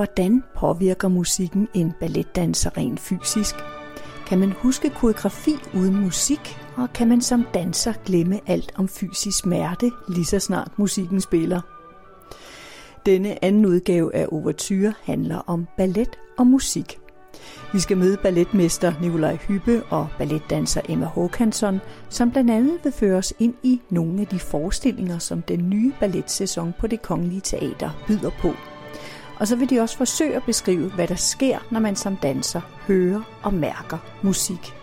Hvordan påvirker musikken en balletdanser rent fysisk? Kan man huske koreografi uden musik? Og kan man som danser glemme alt om fysisk smerte, lige så snart musikken spiller? Denne anden udgave af Overture handler om ballet og musik. Vi skal møde balletmester Nikolaj Hyppe og balletdanser Emma Håkansson, som blandt andet vil føre os ind i nogle af de forestillinger, som den nye balletsæson på det Kongelige Teater byder på. Og så vil de også forsøge at beskrive, hvad der sker, når man som danser hører og mærker musik.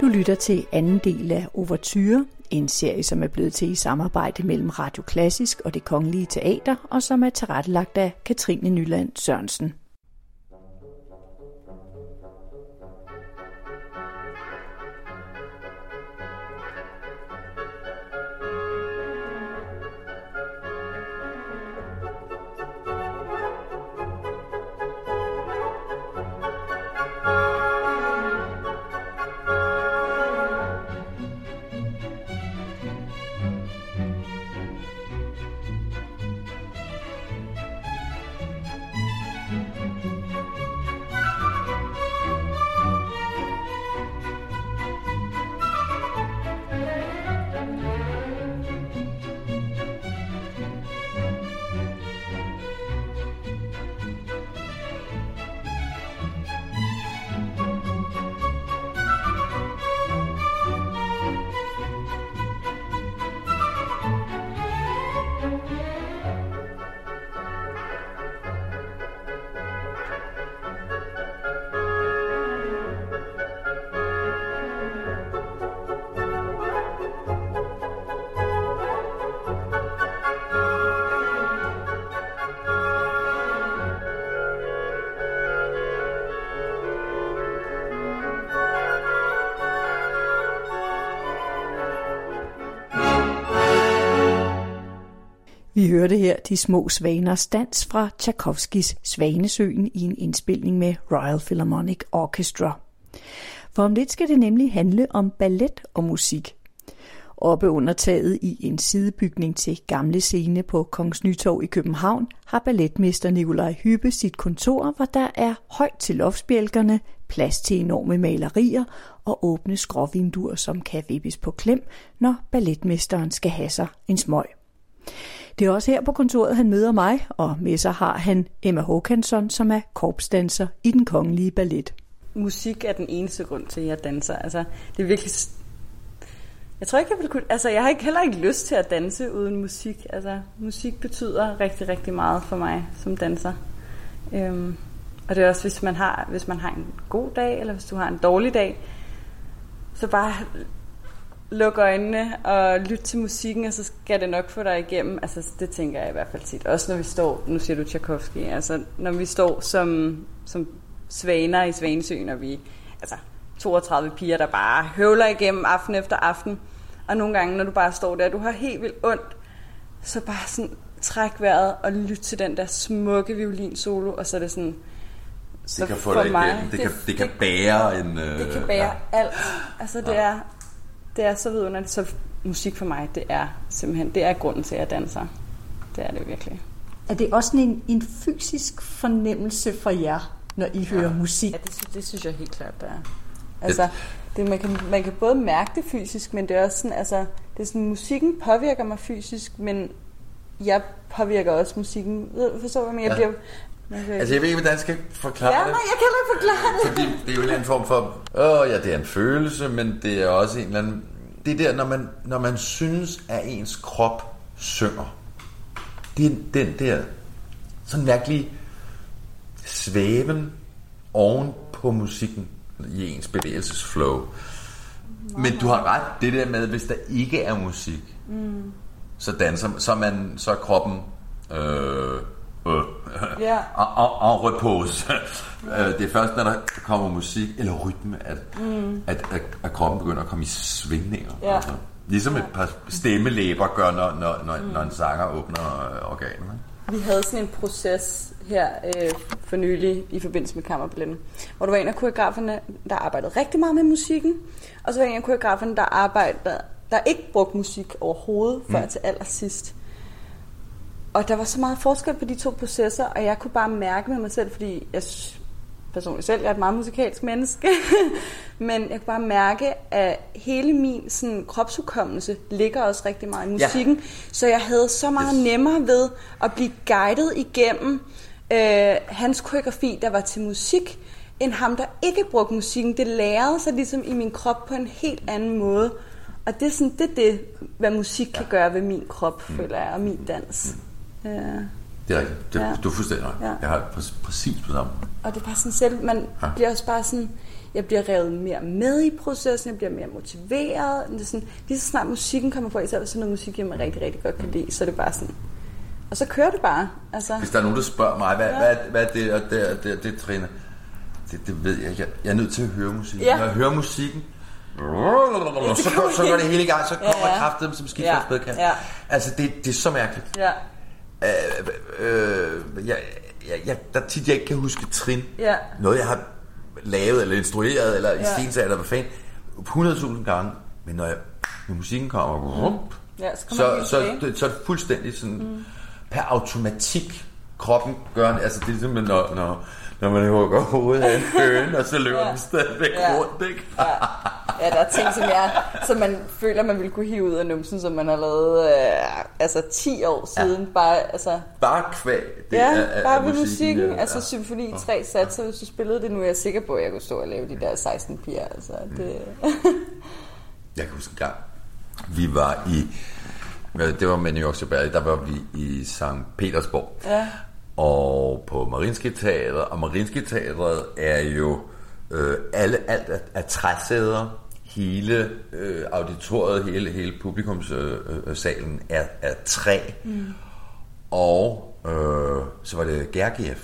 Du lytter til anden del af Overture, en serie, som er blevet til i samarbejde mellem Radio Klassisk og det Kongelige Teater, og som er tilrettelagt af Katrine Nyland Sørensen. Vi hørte her de små svaners dans fra Tchaikovskis Svanesøen i en indspilning med Royal Philharmonic Orchestra. For om lidt skal det nemlig handle om ballet og musik. Oppe under taget i en sidebygning til Gamle Scene på Kongens Nytorv i København har balletmester Nikolaj Hyppe sit kontor, hvor der er højt til loftsbjælkerne, plads til enorme malerier og åbne skråvinduer, som kan vippes på klem, når balletmesteren skal have sig en smøg. Det er også her på kontoret, han møder mig, og med sig har han Emma Håkansson, som er korpsdanser i den kongelige ballet. Musik er den eneste grund til, at jeg danser. Altså, det er virkelig... Jeg tror ikke, jeg vil kunne... Altså, jeg har ikke, heller ikke lyst til at danse uden musik. Altså, musik betyder rigtig, rigtig meget for mig som danser. Øhm, og det er også, hvis man, har, hvis man har en god dag, eller hvis du har en dårlig dag, så bare lukke øjnene og lytte til musikken, og så skal det nok få dig igennem. Altså, det tænker jeg i hvert fald tit. Også når vi står, nu siger du Tchaikovsky, altså når vi står som, som svaner i Svanesøen, og vi altså 32 piger, der bare høvler igennem aften efter aften. Og nogle gange, når du bare står der, du har helt vildt ondt, så bare sådan træk vejret og lyt til den der smukke violinsolo, og så er det sådan, det kan få dig mig, det, det, kan, det kan bære en... Det kan bære ja. alt. Altså det er det er så vidunderligt. Så musik for mig, det er simpelthen, det er grunden til, at jeg danser. Det er det virkelig. Er det også en, en fysisk fornemmelse for jer, når I hører ja. musik? Ja, det, det synes jeg helt klart, det er. Altså, det, man, kan, man kan både mærke det fysisk, men det er også sådan, altså, det er sådan, musikken påvirker mig fysisk, men jeg påvirker også musikken. Forstår du, hvad jeg ja. bliver Okay. Altså, jeg ved ikke, hvordan jeg skal forklare ja, det. nej, jeg kan ikke forklare det. Fordi det er jo en eller anden form for... Åh, ja, det er en følelse, men det er også en eller anden... Det er der, når man, når man synes, at ens krop synger. Det er den der sådan virkelig svæven oven på musikken i ens bevægelsesflow. Men du har ret, det der med, hvis der ikke er musik, mm. så danser, så, man, så er kroppen øh, øh, ja. og repose. Det er først, når der kommer musik eller rytme, at, mm. at, at, at kroppen begynder at komme i svingninger. Ja. Altså. Ligesom et par stemmelæber gør, når, når, når, mm. når en sanger åbner øh, organet. Vi havde sådan en proces her øh, for nylig i forbindelse med kammerballetten, hvor der var en af koreograferne, der arbejdede rigtig meget med musikken, og så var en af koreograferne, der arbejdede der er ikke brugt musik overhovedet før mm. til allersidst. Og der var så meget forskel på de to processer, og jeg kunne bare mærke med mig selv, fordi jeg personligt selv, jeg er et meget musikalsk menneske, men jeg kan bare mærke, at hele min sådan, kropshukommelse ligger også rigtig meget i musikken, ja. så jeg havde så meget yes. nemmere ved at blive guidet igennem øh, hans koreografi, der var til musik, end ham, der ikke brugte musikken. Det lærede sig ligesom i min krop på en helt anden måde. Og det er sådan, det, det hvad musik kan gøre ved min krop, mm. føler jeg, og min dans. Mm. Ja. Det er rigtigt. Det, ja. Du er fuldstændig ja. Jeg har præ- præcis på samme. Og det er bare sådan selv, man ja. bliver også bare sådan, jeg bliver revet mere med i processen, jeg bliver mere motiveret. Det er sådan, lige så snart musikken kommer på, især sådan noget musik, jeg rigtig, rigtig godt kan lide, så er det bare sådan, og så kører det bare. Altså. Hvis der er nogen, der spørger mig, hvad, ja. hvad, hvad er det, og det, og det, og det, Trine, det, det ved jeg ikke. Jeg er nødt til at høre musikken. Ja. Når jeg hører musikken, så, går, så går det hele i gang, så kommer ja, ja. kraften som skidt ja. Ja. Altså, det, det er så mærkeligt. Ja. Øh, øh, jeg, jeg, jeg, der tit, jeg ikke kan huske trin. Ja. Noget, jeg har lavet, eller instrueret, eller ja. i eller hvad fanden. 100.000 gange. Men når, jeg, når musikken kommer, mm. ja, så, så, så, så, så er det fuldstændig sådan, mm. per automatik, kroppen gør, altså det er simpelthen, når, når, når man hugger hovedet af en høne, og så løber ja. den stadigvæk ja. rundt, ikke? ja. ja, der er ting, som, jeg, som man føler, man ville kunne hive ud af numsen, som man har lavet øh, altså 10 år siden. Ja. Bare, altså, bare kvæg. Det ja, er, bare ved musikken. Ja. Altså symfoni 3 satser, hvis du spillede det nu, er jeg sikker på, at jeg kunne stå og lave de der 16 piger. Altså, det... jeg kan huske en gang, vi var i, det var med New York Sabbat, der var vi i St. Petersborg. Ja og på Marinske Teatret, og Marinske Teatret er jo øh, alle, alt af, af træsæder, hele øh, auditoriet, hele, hele publikumssalen øh, er, er træ. Mm. Og øh, så var det Gergiev,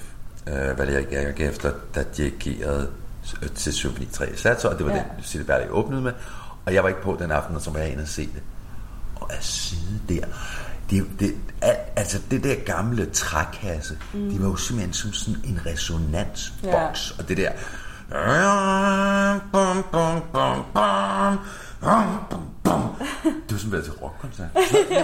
øh, Valerie Gergiev, der, der dirigerede til Symfoni 3 Satser, og det var ja. den, Sille Berle åbnede med. Og jeg var ikke på den aften, som var jeg inde og se det. Og at sidde der, det, det, altså det der gamle trækasse, mm. det var jo simpelthen som sådan en resonansboks, ja. og det der bum, bum, bum, bum, det var sådan til rockkoncert.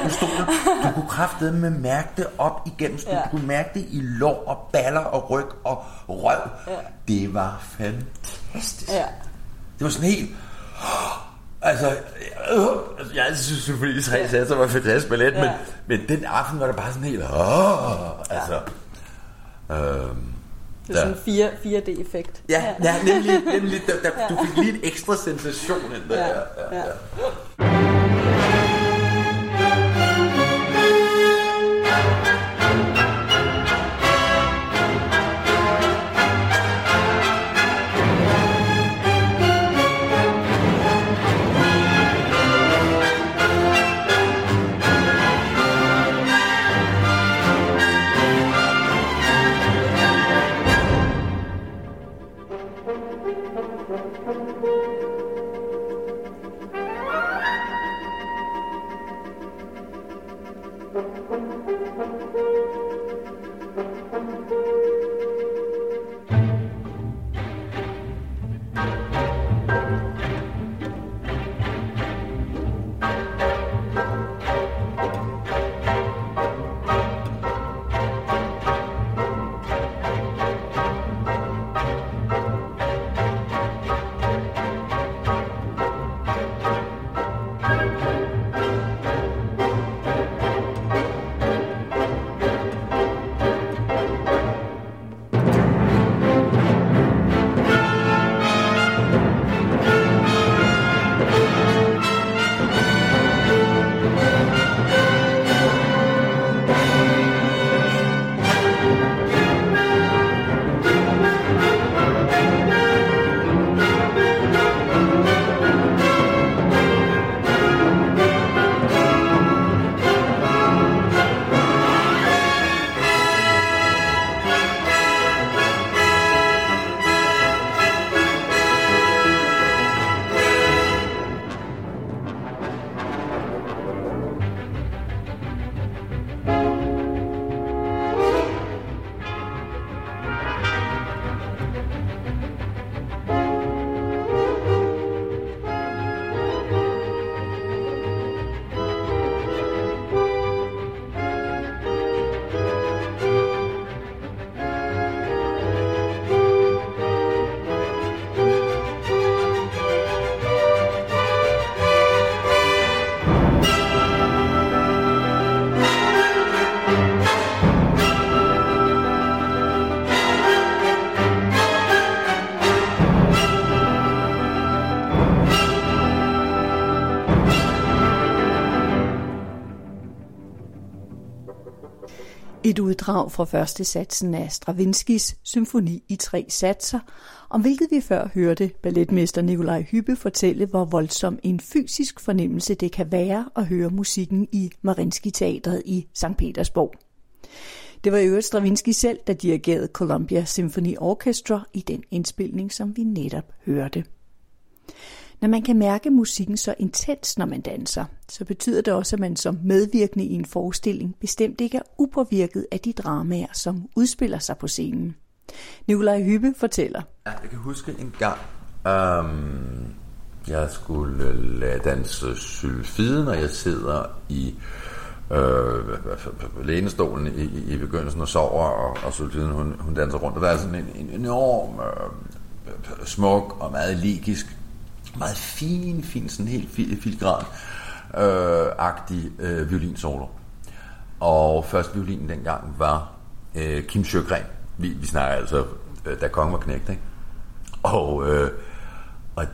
Du, stod der, du kunne kraftedeme med mærke det op igennem. Du ja. kunne mærke det i lår og baller og ryg og røv. Ja. Det var fantastisk. Ja. Det var sådan helt... Altså, øh, jeg synes selvfølgelig, tre satser var fantastisk ballet, ja. men, men den aften var det bare sådan helt... Åh, altså, ja. øhm, det er sådan en 4, 4D-effekt. Ja, ja. ja nemlig, nemlig der, der, du fik lige en ekstra sensation ind der. Ja, ja, ja. ja. Uddrag fra første satsen af Stravinskis symfoni i tre satser, om hvilket vi før hørte balletmester Nikolaj Hyppe fortælle, hvor voldsom en fysisk fornemmelse det kan være at høre musikken i Marinsky Teatret i St. Petersborg. Det var i øvrigt Stravinsky selv, der dirigerede Columbia Symphony Orchestra i den indspilning, som vi netop hørte. Når man kan mærke musikken så intens, når man danser, så betyder det også, at man som medvirkende i en forestilling bestemt ikke er upåvirket af de dramaer, som udspiller sig på scenen. Nikolaj Hyppe fortæller. Ja, jeg kan huske en gang, øhm, jeg skulle lade danse sylfiden, og jeg sidder i øh, lænestolen i, i begyndelsen og sover, og, og sylfiden hun, hun danser rundt. Og der er sådan en, en enorm øh, smuk og meget ligisk meget fin, fin, sådan helt filigran øh, agtig øh, violinsolo. Og første violin dengang var øh, Kim Sjøgren. Vi, vi snakker altså, øh, da kongen var knægt, ikke? Og, øh, og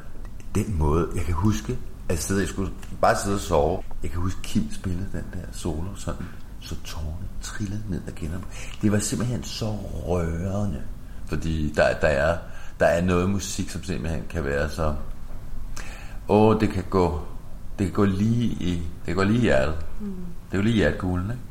den måde, jeg kan huske, at sidde, jeg skulle bare sidde og sove. Jeg kan huske, Kim spillede den der solo sådan, så tårne trillede ned ad kinderne. Det var simpelthen så rørende, fordi der, der, er, der er noget musik, som simpelthen kan være så åh, det kan gå, det kan gå lige i, det kan gå lige i hjertet. Mm. Det er jo lige i hjertegulden, ikke?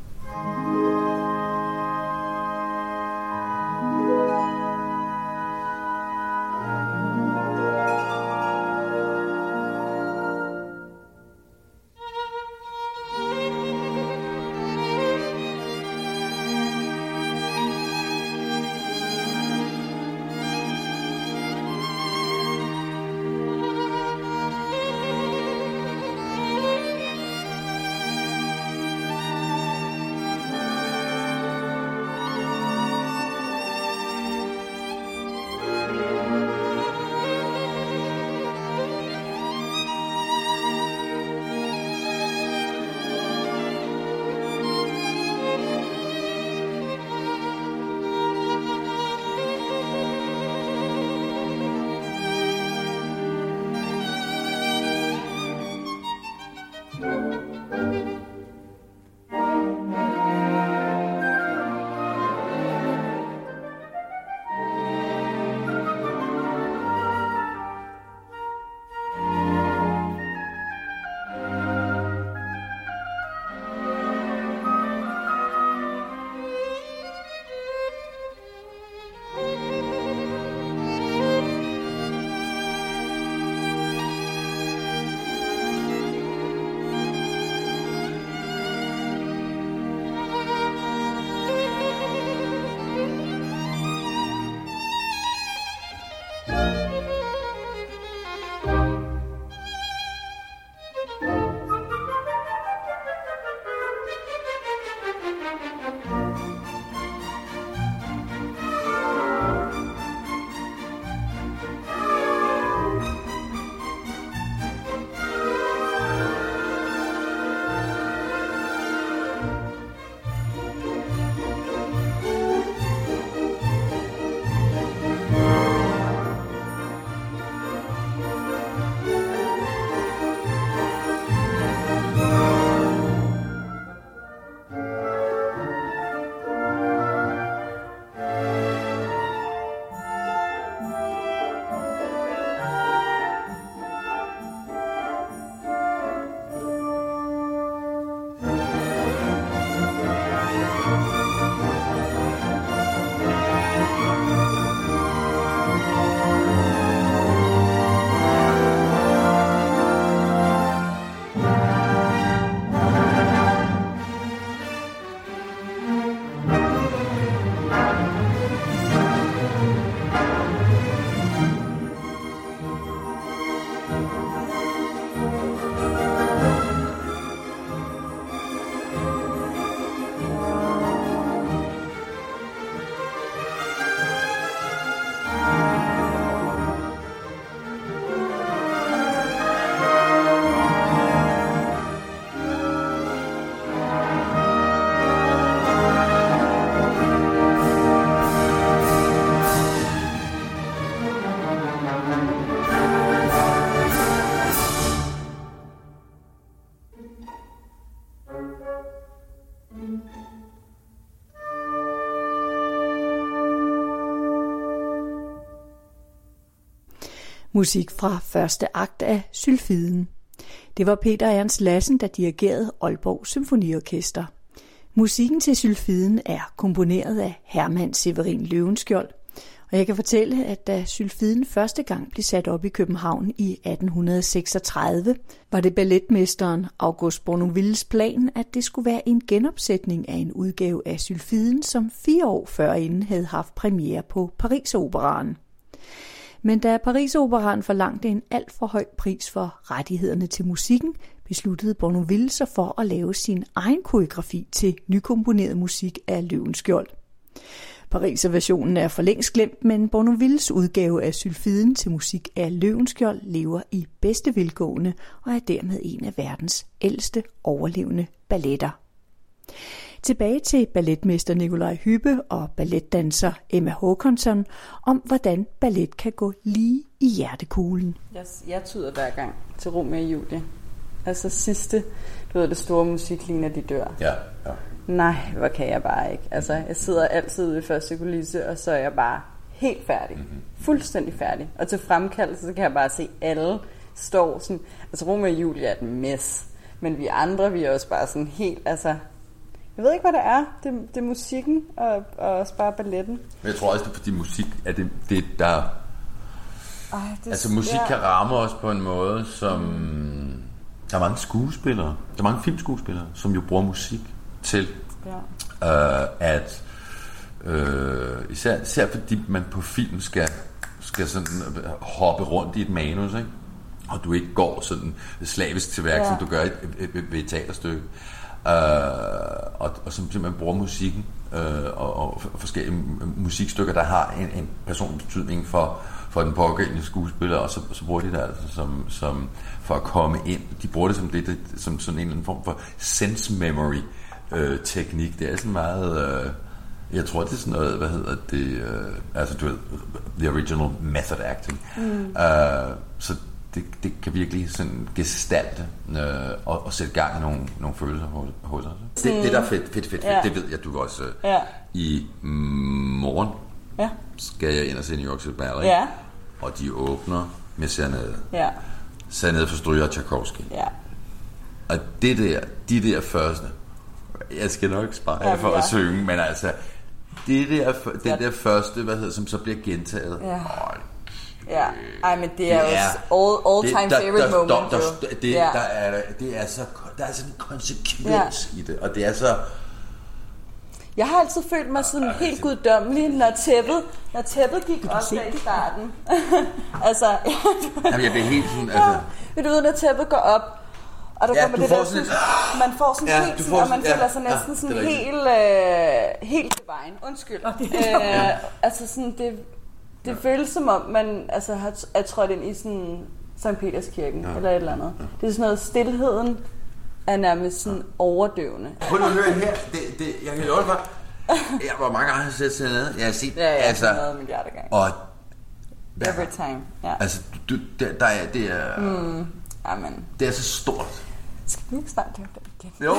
Musik fra første akt af Sylfiden. Det var Peter Ernst Lassen, der dirigerede Aalborg Symfoniorkester. Musikken til Sylfiden er komponeret af Hermann Severin Løvenskjold, og jeg kan fortælle, at da Sylfiden første gang blev sat op i København i 1836, var det balletmesteren August Bournonvilles plan, at det skulle være en genopsætning af en udgave af Sylfiden, som fire år før inden havde haft premiere på Paris-operaen. Men da Paris Operan forlangte en alt for høj pris for rettighederne til musikken, besluttede Bournonville sig for at lave sin egen koreografi til nykomponeret musik af Løvens Skjold. Pariserversionen er for længst glemt, men Bournonvilles udgave af Sylfiden til musik af Løvenskjold lever i bedste velgående og er dermed en af verdens ældste overlevende balletter. Tilbage til balletmester Nikolaj Hyppe og balletdanser Emma Håkonsson om, hvordan ballet kan gå lige i hjertekuglen. Jeg, jeg tyder hver gang til Romeo og Julie. Altså sidste, du ved, det store musikline, når de dør. Ja, ja. Nej, hvor kan jeg bare ikke. Altså, jeg sidder altid i første kulisse, og så er jeg bare helt færdig. Mm-hmm. Fuldstændig færdig. Og til fremkaldelse, så kan jeg bare se alle står sådan... Altså, Romeo og Julie er et mess. Men vi andre, vi er også bare sådan helt, altså... Jeg ved ikke, hvad det er. Det, det er musikken og, og også bare balletten. Men jeg tror også, det er fordi musik er det, det der... Ej, det, Altså musik ja. kan ramme os på en måde, som... Der er mange skuespillere, der er mange filmskuespillere, som jo bruger musik til Ja. øh, at øh, især, især fordi man på film skal, skal sådan øh, hoppe rundt i et manus, ikke? og du ikke går sådan slavisk til værk, Ja. som du gør i- i- ved et teaterstykke. Øh, og, og som simpelthen bruger musikken øh, og, og forskellige musikstykker, der har en, en personlig betydning for, for den pågældende skuespiller, og så, så bruger de det altså som, som for at komme ind. De bruger det som, det, det, som sådan en eller anden form for sense memory øh, teknik. Det er sådan meget... Øh, jeg tror, det er sådan noget, hvad hedder det, øh, altså du ved, the original method acting. Mm. Uh, så det, det kan virkelig sådan gestalte øh, og, og sætte gang i nogle, nogle følelser hos, os. Det, det der er fedt, fedt, fedt, fedt, Ja. det ved jeg, du også. Øh, Ja. I morgen Ja. skal jeg ind og se New York City Ballet, Ja. og de åbner med Serenade. Ja. Serenade for Stryger og Tchaikovsky. Ja. Og det der, de der første, jeg skal nok spare Ja, for ja. at synge, men altså, det der, den der første, hvad hedder, som så bliver gentaget. Ja. Hold Ja. Ej, men det er Det jo all, all time der, favorite der, moment. Der, der, det, ja. der, er, det er så, der er sådan en konsekvens ja. i det, og det er så... Jeg har altid følt mig sådan helt guddommelig, når tæppet, når tæppet gik op der i starten. altså, Jamen, jeg bliver helt sådan, altså... Men du ved, når tæppet går op, og der Ja, kommer det der sådan sådan, man får sådan Ja, helt sådan, og man sådan- ja, føler sig ja, næsten det sådan er rigtigt. helt, øh, helt divine. Undskyld. Øh, altså sådan, det, det føles som om, man altså, har, er trådt ind i sådan Sankt Peterskirken, ja. eller et eller andet. Det er sådan noget, stillheden er nærmest sådan overdøvende. Prøv at høre her, det, det, jeg kan love dig jeg, hvor mange gange har jeg set til ned, jeg har set, Ja, ja, altså, altså, 100 milliarder gange. og Every time. Ja. altså, du, der, der er, det er, mm. Amen. det er så stort. Skal vi ikke snart lave det igen? Jo.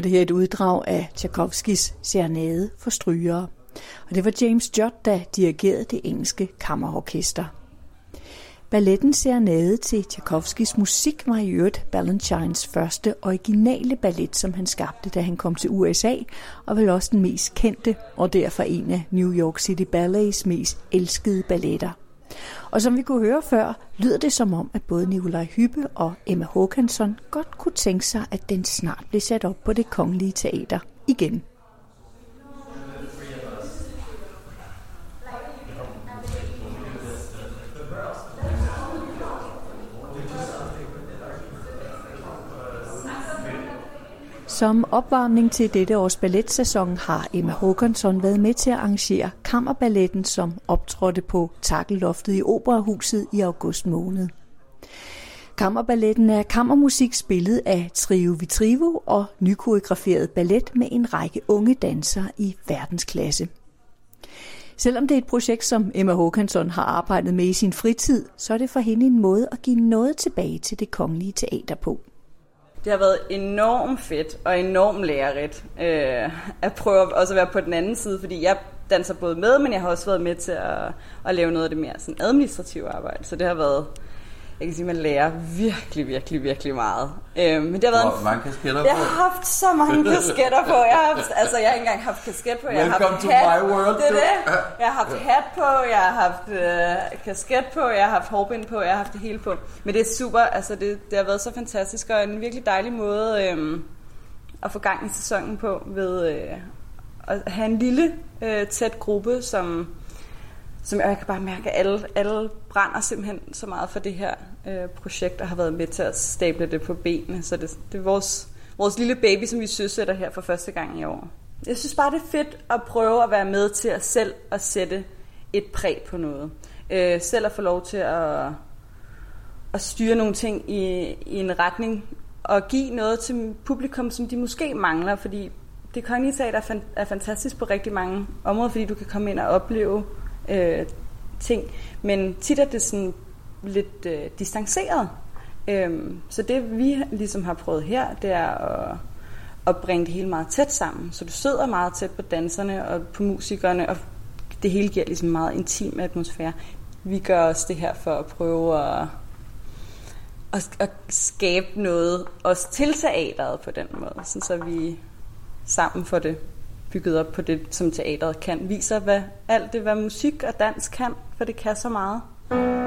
hørte her et uddrag af Tchaikovskis Serenade for strygere. Og det var James Judd, der dirigerede det engelske kammerorkester. Balletten Serenade til Tchaikovskis musik var i øvrigt Balanchines første originale ballet, som han skabte, da han kom til USA, og vel også den mest kendte, og derfor en af New York City Ballets mest elskede balletter. Og som vi kunne høre før, lyder det som om, at både Nikolaj Hyppe og Emma Håkansson godt kunne tænke sig, at den snart blev sat op på det kongelige teater igen. Som opvarmning til dette års balletsæson har Emma Håkonsson været med til at arrangere Kammerballetten, som optrådte på Takkeloftet i Operahuset i august måned. Kammerballetten er kammermusik spillet af Trio Vitrivo og nykoreograferet ballet med en række unge dansere i verdensklasse. Selvom det er et projekt, som Emma Håkansson har arbejdet med i sin fritid, så er det for hende en måde at give noget tilbage til det kongelige teater på. Det har været enormt fedt og enormt lærerigt øh, at prøve også at være på den anden side, fordi jeg danser både med, men jeg har også været med til at, at lave noget af det mere sådan administrative arbejde. Så det har været jeg kan sige, man lærer virkelig, virkelig, virkelig meget. Øhm, men det har været Hvor mange kasketter på? Jeg har haft så mange kasketter på. Jeg har haft, altså, jeg har ikke engang haft kasket på. Jeg Welcome har haft to hat. my world. Det er det. Jeg har haft hat på, jeg har haft øh, kasket på, jeg har haft hårbind på, jeg har haft det hele på. Men det er super, altså det, det har været så fantastisk, og en virkelig dejlig måde øh, at få gang i sæsonen på, ved øh, at have en lille, øh, tæt gruppe, som som jeg kan bare mærke, at alle, alle brænder simpelthen så meget for det her øh, projekt, og har været med til at stable det på benene. Så det, det er vores, vores lille baby, som vi søsætter her for første gang i år. Jeg synes bare, det er fedt at prøve at være med til at selv at sætte et præg på noget. Øh, selv at få lov til at, at styre nogle ting i, i en retning, og give noget til publikum, som de måske mangler, fordi det kongelige teater er, er fantastisk på rigtig mange områder, fordi du kan komme ind og opleve øh, ting. Men tit er det sådan lidt øh, distanceret. Øhm, så det vi ligesom har prøvet her, det er at, at bringe det hele meget tæt sammen. Så du sidder meget tæt på danserne og på musikerne, og det hele giver ligesom meget intim atmosfære. Vi gør også det her for at prøve at, at, at skabe noget også til teateret på den måde, sådan så vi sammen får det bygget op på det, som teateret kan. Viser hvad, alt det, hvad musik og dans kan, for det kan så meget.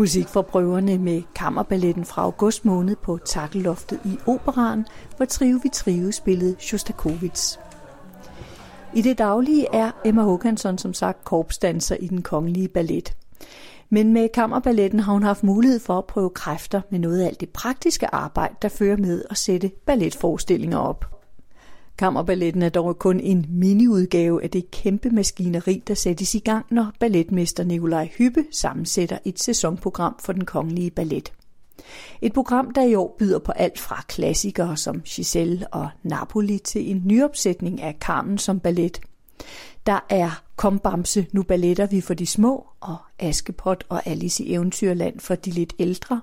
Musik for prøverne med kammerballetten fra august måned på Takkeloftet i Operan, hvor Trio vi Trio spillede Shostakovich. I det daglige er Emma Håkansson som sagt korpsdanser i den kongelige ballet. Men med kammerballetten har hun haft mulighed for at prøve kræfter med noget af alt det praktiske arbejde, der fører med at sætte balletforestillinger op. Kammerballetten er dog kun en miniudgave af det kæmpe maskineri, der sættes i gang, når balletmester Nikolaj Hyppe sammensætter et sæsonprogram for den kongelige ballet. Et program, der i år byder på alt fra klassikere som Giselle og Napoli til en nyopsætning af Carmen som ballet. Der er Kombamse nu balletter vi for de små, og Askepot og Alice i Eventyrland for de lidt ældre.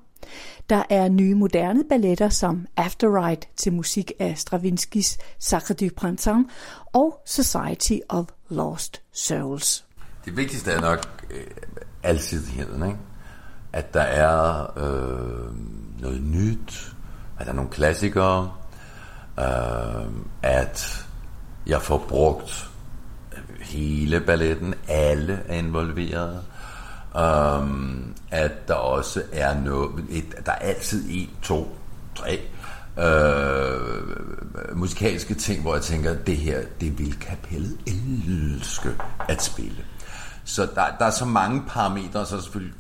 Der er nye moderne balletter som After Ride til musik af Stravinskis Sacre du Printemps og Society of Lost Souls. Det vigtigste er nok øh, alsidigheden, ikke? At der er øh, noget nyt, at der er nogle klassikere, øh, at jeg får brugt hele balletten, alle er involveret, um, at der også er noget, et, der er altid en, to, tre øh, musikalske ting, hvor jeg tænker, det her, det vil kapellet elske at spille. Så der, der er så mange parametre, og så selvfølgelig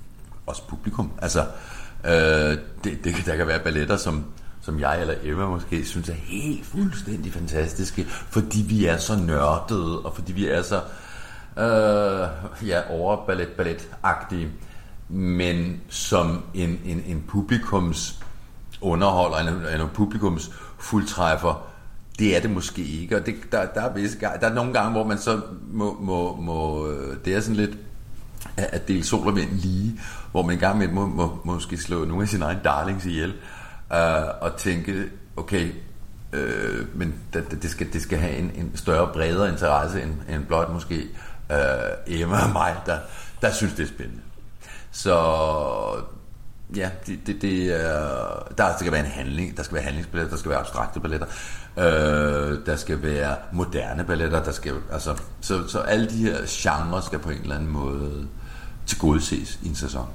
også publikum. Altså, øh, det, det, der kan være balletter, som, som jeg eller Emma måske synes er helt fuldstændig fantastiske, fordi vi er så nørdede, og fordi vi er så øh, ja, over ballet ballet agtige men som en, en, en publikums underholder, en, en publikums fuldtræffer, det er det måske ikke, og det, der, der, er visse, der er nogle gange, hvor man så må, må, må øh, det er sådan lidt at dele sol og vind lige, hvor man gang med må, må, måske slå nogle af sine egne darlings ihjel, øh, Øh, og tænke, okay, øh, men det, det, skal, det skal have en, en større, bredere interesse end, end blot måske øh, Emma og mig, der, der synes, det er spændende. Så ja, det, det, det er, der skal være en handling, der skal være handlingsballetter, der skal være abstrakte balletter, øh, der skal være moderne balletter, der skal, altså, så, så alle de her genrer skal på en eller anden måde tilgodeses i en sæson.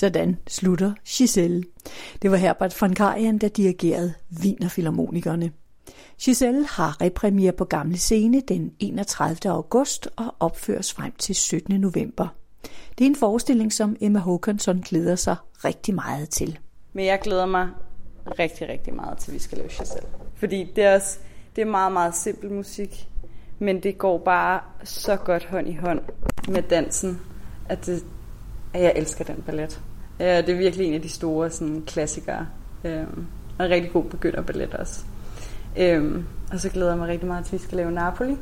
Sådan slutter Giselle. Det var Herbert von Karajan, der dirigerede Wiener Giselle har repremiere på Gamle Scene den 31. august og opføres frem til 17. november. Det er en forestilling, som Emma Håkansson glæder sig rigtig meget til. Men jeg glæder mig rigtig, rigtig meget til, at vi skal lave Giselle. Fordi det er, også, det er meget, meget simpel musik, men det går bare så godt hånd i hånd med dansen, at, det, at jeg elsker den ballet. Ja, det er virkelig en af de store sådan, klassikere. Øhm, og en rigtig god begynderballet også. Øhm, og så glæder jeg mig rigtig meget til, at vi skal lave Napoli,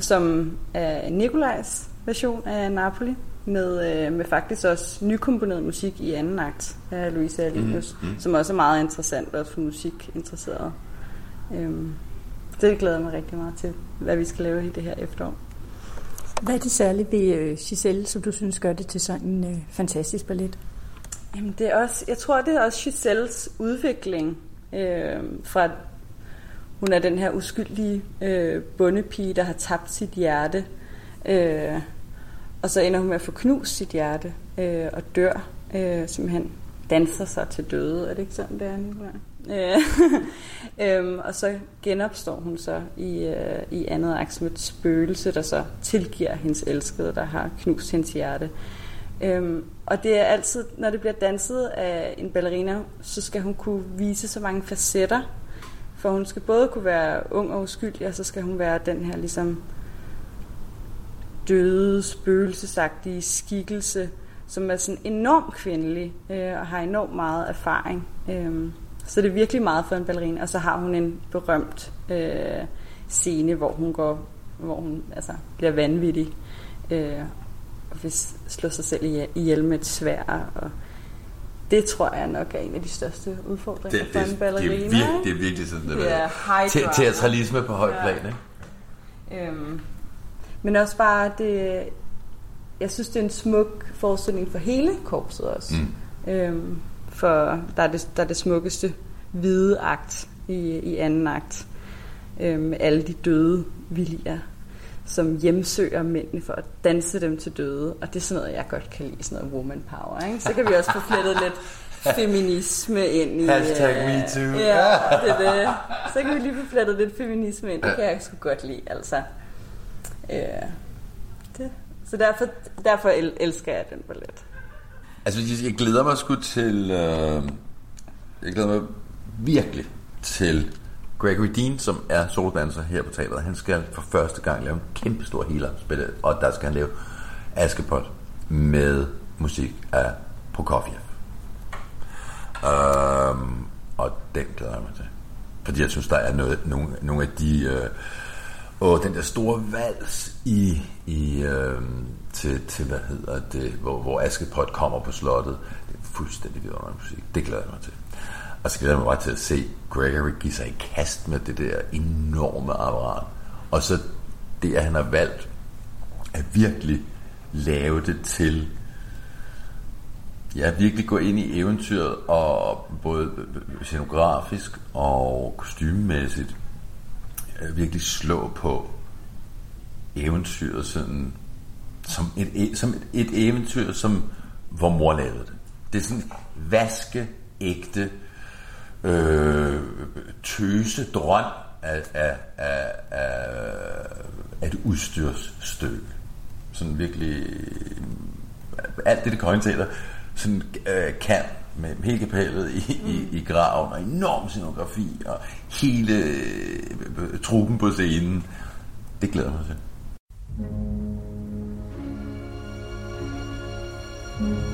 som er Nikolajs version af Napoli, med, øh, med faktisk også nykomponeret musik i anden akt af Louise Alinius, mm, mm. som også er meget interessant, også for musikinteresserede. Øhm, det glæder jeg mig rigtig meget til, hvad vi skal lave i det her efterår. Hvad er det særligt ved øh, Giselle, som du synes gør det til sådan en øh, fantastisk ballet? Jamen det er også, jeg tror, det er også Giselles udvikling øh, fra hun er den her uskyldige øh, bundepige, der har tabt sit hjerte. Øh, og så ender hun med at få knust sit hjerte øh, og dør, øh, simpelthen danser sig til døde. Er det ikke sådan, det er? Øh, øhm, og så genopstår hun så i, øh, i andet akt som et spøgelse, der så tilgiver hendes elskede, der har knust hendes hjerte. Øhm, og det er altid, når det bliver danset af en ballerina, så skal hun kunne vise så mange facetter. For hun skal både kunne være ung og uskyldig, og så skal hun være den her ligesom døde, spøgelsesagtige skikkelse, som er sådan enormt kvindelig øh, og har enormt meget erfaring. Øh, så det er virkelig meget for en ballerina. Og så har hun en berømt øh, scene, hvor hun går, hvor hun altså, bliver vanvittig øh, og vil slå sig selv ihjel med et svær. Og det tror jeg nok er en af de største udfordringer det, det, for en ballerina. Det er, virkelig, det er virkelig sådan, det er teatralisme på højt plan, ja. ikke? Øhm, men også bare, det, jeg synes, det er en smuk forestilling for hele korpset også. Mm. Øhm, for der er, det, der er det smukkeste hvide akt i, i anden akt. Øhm, alle de døde viljer, som hjemsøger mændene for at danse dem til døde. Og det er sådan noget, jeg godt kan lide, sådan noget woman power. Ikke? Så kan vi også få flettet lidt feminisme ind i... Hashtag uh, me too. Ja, det er det. Så kan vi lige få flettet lidt feminisme ind. Det kan jeg sgu godt lide, altså. Øh, det. Så derfor, derfor el- elsker jeg den ballet. Altså, jeg glæder mig sgu til... Øh, jeg glæder mig virkelig til Gregory Dean, som er soldanser her på teateret. Han skal for første gang lave en kæmpe stor healer og der skal han lave Askepot med musik af Prokofiev. Um, øhm, og den glæder jeg mig til. Fordi jeg synes, der er noget, nogle, nogle af de... Øh, og den der store vals i, i øh, til, til, hvad hedder det, hvor, hvor Askepot kommer på slottet. Det er fuldstændig vidunderlig musik. Det glæder jeg mig til. Og så glæder jeg mig bare til at se Gregory give sig i kast med det der enorme apparat. Og så det, at han har valgt at virkelig lave det til ja, virkelig gå ind i eventyret og både scenografisk og kostymemæssigt øh, virkelig slå på eventyret sådan, som et, e, som et, et eventyr, som hvor mor lavede det. Det er sådan vaske ægte øh, tøse drøm af, af, af, af, af et udstyrsstykke. Sådan virkelig alt det, det kongeteater sådan øh, kan med hele kapellet i, mm. i, i graven, og enorm scenografi, og hele øh, truppen på scenen. Det glæder mig til. Mm.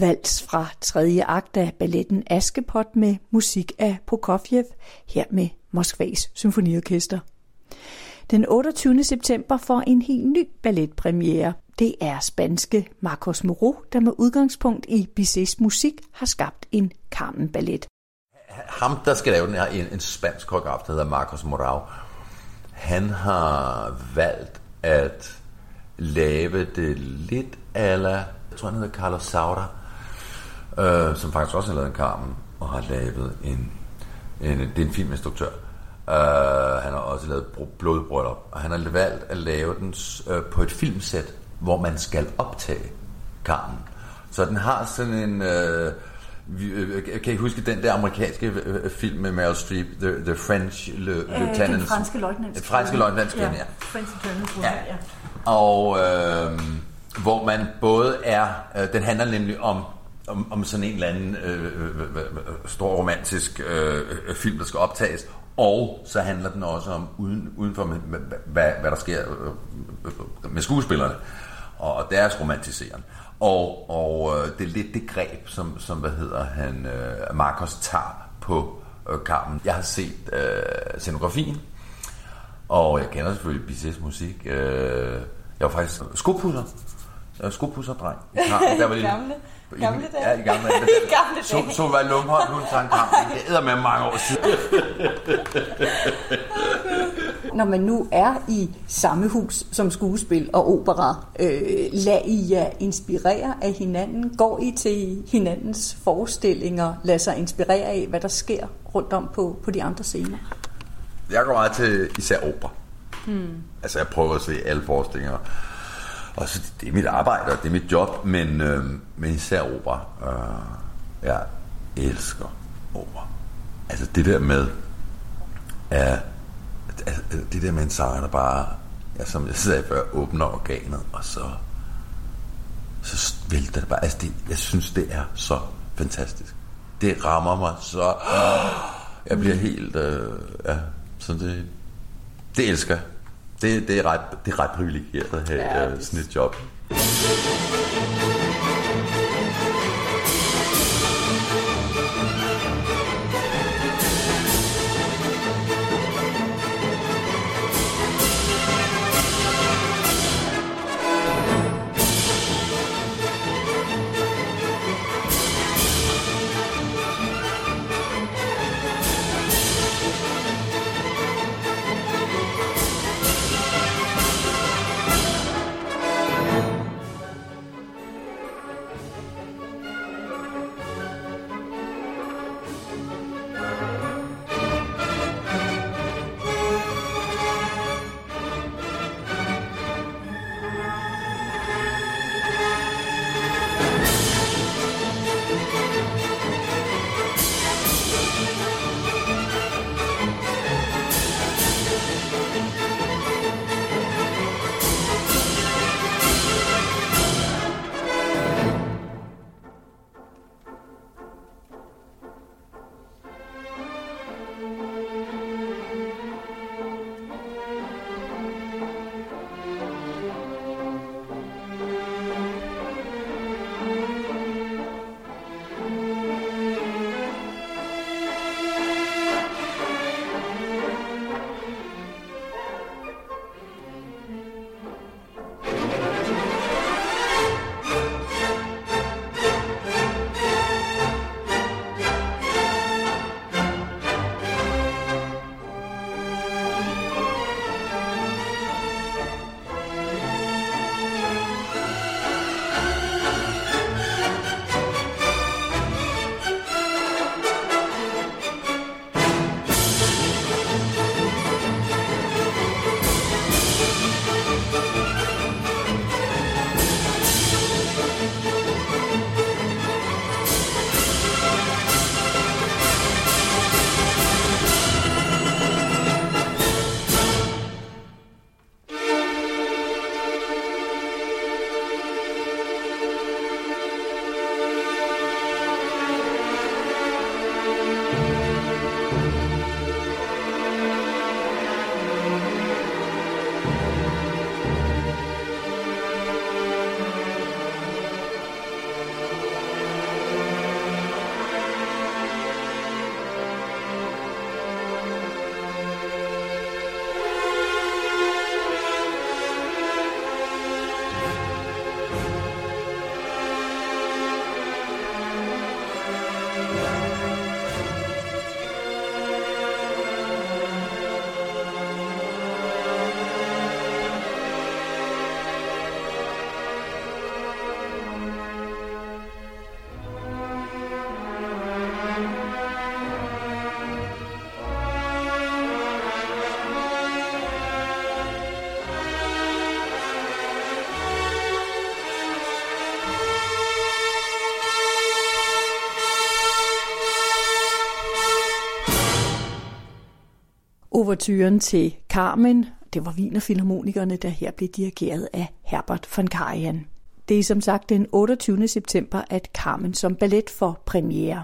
Vals fra tredje akt af balletten Askepot med musik af Prokofjev, her med Moskvas Symfoniorkester. Den 28. september får en helt ny balletpremiere. Det er spanske Marcos Moreau, der med udgangspunkt i Bizets musik har skabt en Carmen-ballet. Ham, der skal lave den her, en, en spansk koreograf, der hedder Marcos Morau, han har valgt at lave det lidt ala, jeg tror han hedder Carlos Saura, øh, som faktisk også har lavet en Carmen, og har lavet en, en det er en filminstruktør. Uh, han har også lavet Blodbryllup, og han har valgt at lave den uh, på et filmsæt, hvor man skal optage Carmen. Så den har sådan en... Uh, kan I huske den der amerikanske film med Meryl Streep, The, the French Le, uh, Lieutenant? Den franske løjtnant. Den franske løjtnant, ja. ja. French Lieutenant, ja. ja. Og øh, hvor man både er... Øh, den handler nemlig om om, om sådan en eller anden øh, øh, øh, stor romantisk øh, film, der skal optages, og så handler den også om uden, uden for, hvad, hvad, der sker med skuespillerne og, deres romantisering. Og, og øh, det er lidt det greb, som, som hvad hedder han, øh, Marcos tager på øh, kampen. Jeg har set øh, scenografien, og jeg kender selvfølgelig Bizets musik. Øh, jeg var faktisk skopusser. Jeg var skopusserdreng. Der var lille, gamle. Dage. Ja, i gamle dage. I gamle dage. Så, Solvej Lumholm, hun sang kamp. Det æder med mange år siden. Når man nu er i samme hus som skuespil og opera, øh, lad I jer inspirere af hinanden? Går I til hinandens forestillinger? Lad sig inspirere af, hvad der sker rundt om på, på de andre scener? Jeg går meget til især opera. Hmm. Altså, jeg prøver at se alle forestillinger. Og så det er mit arbejde, og det er mit job, men, øh, men især opera. Øh, jeg elsker opera. Altså det der med, at, at, det der med en sanger, der bare, ja, som jeg sagde før, åbner organet, og så, så vælter det bare. Altså det, jeg synes, det er så fantastisk. Det rammer mig så... Øh, jeg bliver helt... Øh, ja, så det, det elsker jeg det, det, er ret, det er ret privilegeret at have ja, sådan et job. Overturen til Carmen. Det var Wiener der her blev dirigeret af Herbert von Karajan. Det er som sagt den 28. september, at Carmen som ballet får premiere.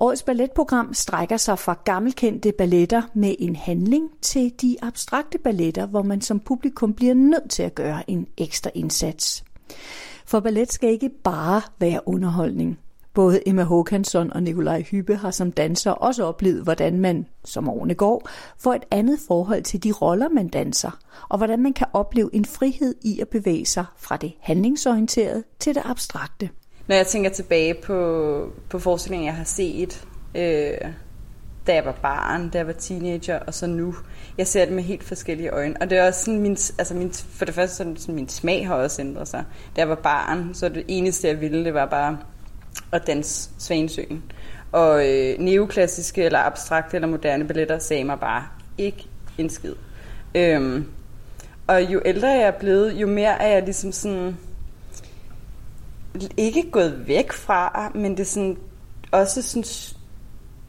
Årets balletprogram strækker sig fra gammelkendte balletter med en handling til de abstrakte balletter, hvor man som publikum bliver nødt til at gøre en ekstra indsats. For ballet skal ikke bare være underholdning. Både Emma Håkansson og Nikolaj Hyppe har som danser også oplevet, hvordan man, som årene går, får et andet forhold til de roller, man danser, og hvordan man kan opleve en frihed i at bevæge sig fra det handlingsorienterede til det abstrakte. Når jeg tænker tilbage på, på forestillingen, jeg har set, øh, da jeg var barn, da jeg var teenager, og så nu. Jeg ser det med helt forskellige øjne. Og det er også sådan, min, altså min, for det første, sådan, sådan, min smag har også ændret sig. Da jeg var barn, så det eneste, jeg ville, det var bare og dans Svanesøen. Og øh, neoklassiske, eller abstrakte, eller moderne balletter sagde mig bare ikke en skid. Øhm, og jo ældre jeg er blevet, jo mere er jeg ligesom sådan ikke gået væk fra, men det er sådan også sådan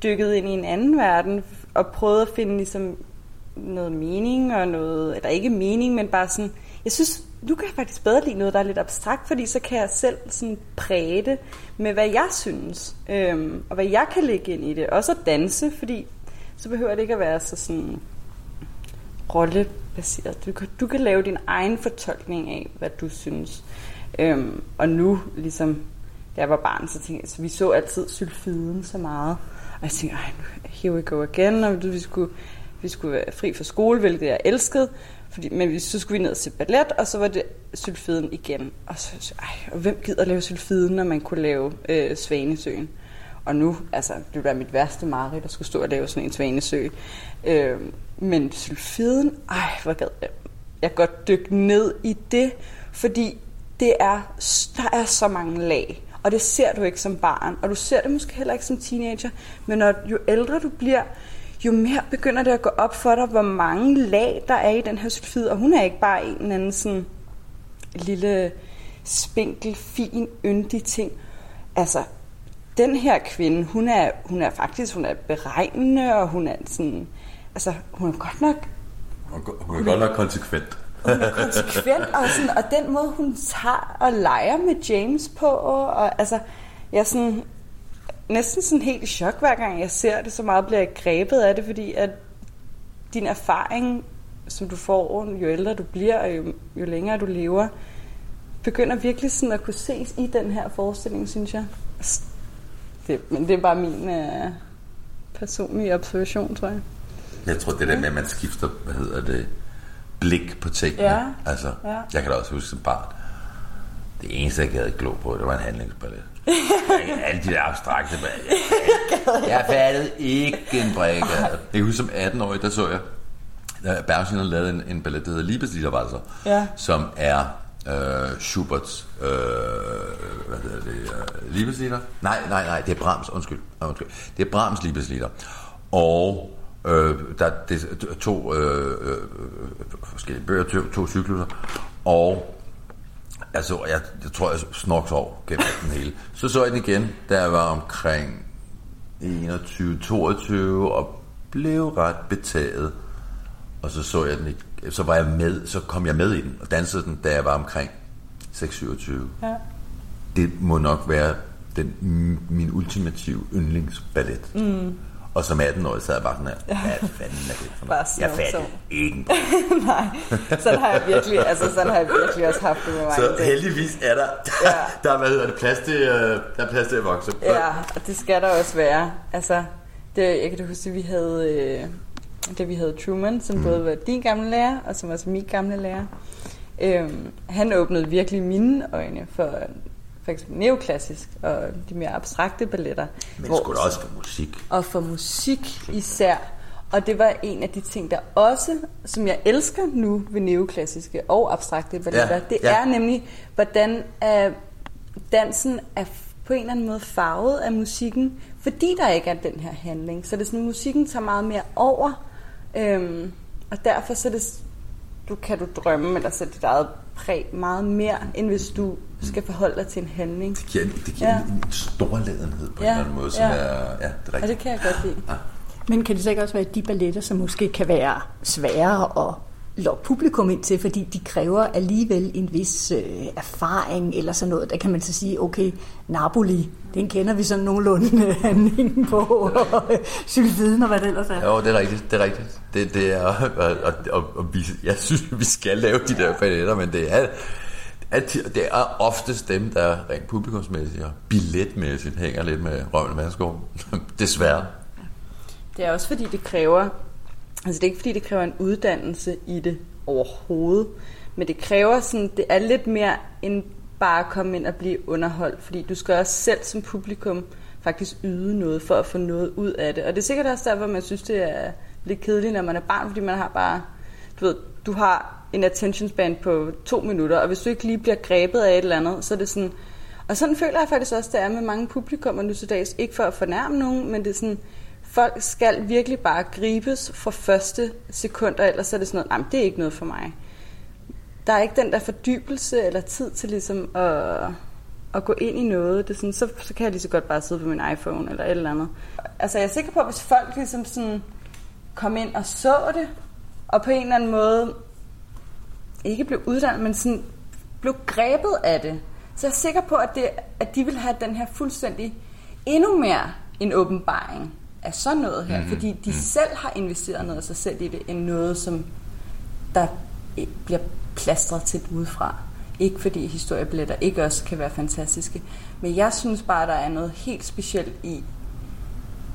dykket ind i en anden verden og prøvet at finde ligesom noget mening og noget, eller ikke mening, men bare sådan, jeg synes, nu kan jeg faktisk bedre lide noget, der er lidt abstrakt, fordi så kan jeg selv sådan præge det med, hvad jeg synes, øhm, og hvad jeg kan lægge ind i det. Også at danse, fordi så behøver det ikke at være så sådan rollebaseret. Du kan, du kan lave din egen fortolkning af, hvad du synes. Øhm, og nu, ligesom, da jeg var barn, så tænkte jeg, altså, vi så altid sylfiden så meget. Og jeg tænkte, ej, here we go again, og vi skulle, vi skulle være fri fra skole, hvilket jeg elskede. Fordi, men så skulle vi ned til ballet, og så var det sylfiden igen. Og så, ej, og hvem gider lave sylfiden, når man kunne lave øh, Svanesøen? Og nu, altså, det var mit værste mareridt, at skulle stå og lave sådan en Svanesø. Øh, men sylfiden, ej, hvor gad jeg. Jeg godt dykke ned i det, fordi det er, der er så mange lag. Og det ser du ikke som barn, og du ser det måske heller ikke som teenager. Men når, jo ældre du bliver, jo mere begynder det at gå op for dig, hvor mange lag der er i den her sulfid. Og hun er ikke bare en eller anden sådan lille spinkel, fin, yndig ting. Altså, den her kvinde, hun er, hun er faktisk hun er beregnende, og hun er sådan, altså, hun er godt nok... Hun, hun er godt nok konsekvent. Hun er konsekvent, og, sådan, og den måde, hun tager og leger med James på, og altså, jeg er sådan, næsten sådan helt i chok, hver gang jeg ser det, så meget bliver jeg grebet af det, fordi at din erfaring, som du får, jo ældre du bliver, og jo, jo længere du lever, begynder virkelig sådan at kunne ses i den her forestilling, synes jeg. Det, men det er bare min uh, personlige observation, tror jeg. Jeg tror, det der med, at man skifter, hvad hedder det, blik på tingene. Ja. Altså, ja. jeg kan da også huske som barn, det eneste, jeg gad glo på, det var en handlingsballet. Alle de der abstrakte ballet. Jeg fattede ikke en brække. Jeg kan huske som 18-årig, der så jeg, da Bergsin havde lavet en, en ballet, der hedder Liebesliederwalser, ja. som er øh, Schuberts, øh, hvad hedder det, øh, Liebeslieder? Nej, nej, nej, det er Brahms, undskyld. undskyld. Det er Brahms Liebeslieder. Og øh, der er to øh, øh, forskellige bøger, to, to cykluser, og altså, jeg, jeg tror, jeg snorks over gennem den hele. Så så jeg den igen, da jeg var omkring 21-22, og blev ret betaget. Og så så jeg den ikke, så var jeg med, så kom jeg med i den, og dansede den, da jeg var omkring 6-27. Ja. Det må nok være den, min ultimative yndlingsballet. Mm. Og som 18-årig sad jeg bare sådan her, hvad fanden er det for noget? Jeg fatter ikke Nej, sådan har jeg virkelig, altså sådan har jeg virkelig også haft det med mig. Så heldigvis er der, der, ja. der, hvad hedder det, plads til, øh, der er plads til at vokse. Ja, og det skal der også være. Altså, det, jeg kan huske, at vi havde, øh, da vi havde Truman, som mm. både var din gamle lærer, og som også min gamle lærer. Øhm, han åbnede virkelig mine øjne for for eksempel neoklassisk og de mere abstrakte balletter. Men hvor, skulle også for musik. Og for musik især. Og det var en af de ting, der også, som jeg elsker nu ved neoklassiske og abstrakte balletter, ja, det ja. er nemlig, hvordan uh, dansen er på en eller anden måde farvet af musikken, fordi der ikke er den her handling. Så det er sådan, musikken tager meget mere over, øhm, og derfor så er det, du, kan du drømme eller sætte dit eget præg meget mere, end hvis du skal forholde dig til en handling. Det giver, det giver ja. en, en stor ledenhed på ja. en eller anden måde, som ja. er... Ja, det er rigtigt. Ja, det kan jeg godt lide. Ja. Men kan det så ikke også være de balletter, som måske kan være svære at lokke publikum ind til, fordi de kræver alligevel en vis øh, erfaring eller sådan noget. Der kan man så sige, okay, Napoli, den kender vi sådan nogenlunde handlingen på, og sylfiden og hvad det ellers er. Jo, det er rigtigt, det er rigtigt. Det, det er, og, og, og, og vi, jeg synes, vi skal lave de der balletter, men det er, at det er oftest dem, der rent publikumsmæssigt og billetmæssigt hænger lidt med røven og Desværre. Det er også fordi, det kræver Altså det er ikke fordi, det kræver en uddannelse i det overhovedet, men det kræver sådan, det er lidt mere end bare at komme ind og blive underholdt, fordi du skal også selv som publikum faktisk yde noget for at få noget ud af det. Og det er sikkert også der, hvor man synes, det er lidt kedeligt, når man er barn, fordi man har bare, du ved, du har en attention span på to minutter, og hvis du ikke lige bliver grebet af et eller andet, så er det sådan, og sådan føler jeg faktisk også, det er med mange publikummer nu til dags, ikke for at fornærme nogen, men det er sådan, folk skal virkelig bare gribes fra første sekunder, ellers er det sådan noget, det er ikke noget for mig. Der er ikke den der fordybelse eller tid til ligesom at, at gå ind i noget. Det er sådan, så, så kan jeg lige så godt bare sidde på min iPhone eller et eller andet. Altså jeg er sikker på, at hvis folk ligesom sådan kom ind og så det, og på en eller anden måde ikke blev uddannet, men sådan blev grebet af det, så jeg er sikker på, at, det, at de vil have den her fuldstændig endnu mere en åbenbaring af sådan noget her, mm-hmm. fordi de mm. selv har investeret noget af sig selv i det, end noget, som der bliver plastret til udefra. Ikke fordi historiebilletter ikke også kan være fantastiske, men jeg synes bare, der er noget helt specielt i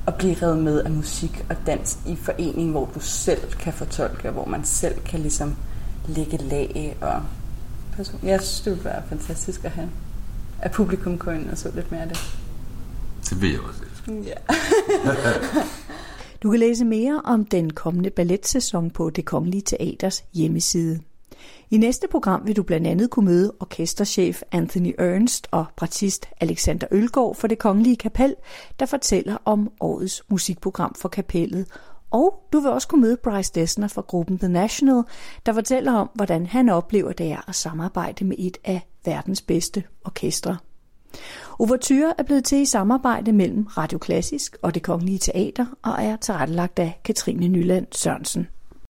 at blive revet med af musik og dans i forening, hvor du selv kan fortolke, hvor man selv kan ligesom lægge lag og jeg synes, det ville være fantastisk at have at publikum kunne ind og så lidt mere af det. Det vil jeg også. Ja. du kan læse mere om den kommende balletsæson på Det Kongelige Teaters hjemmeside. I næste program vil du blandt andet kunne møde orkesterchef Anthony Ernst og bratist Alexander Ølgaard for Det Kongelige Kapel, der fortæller om årets musikprogram for kapellet. Og du vil også kunne møde Bryce Dessner fra gruppen The National, der fortæller om, hvordan han oplever det er at samarbejde med et af verdens bedste orkestre. Overture er blevet til i samarbejde mellem Radio Klassisk og Det Kongelige Teater og er tilrettelagt af Katrine Nyland Sørensen.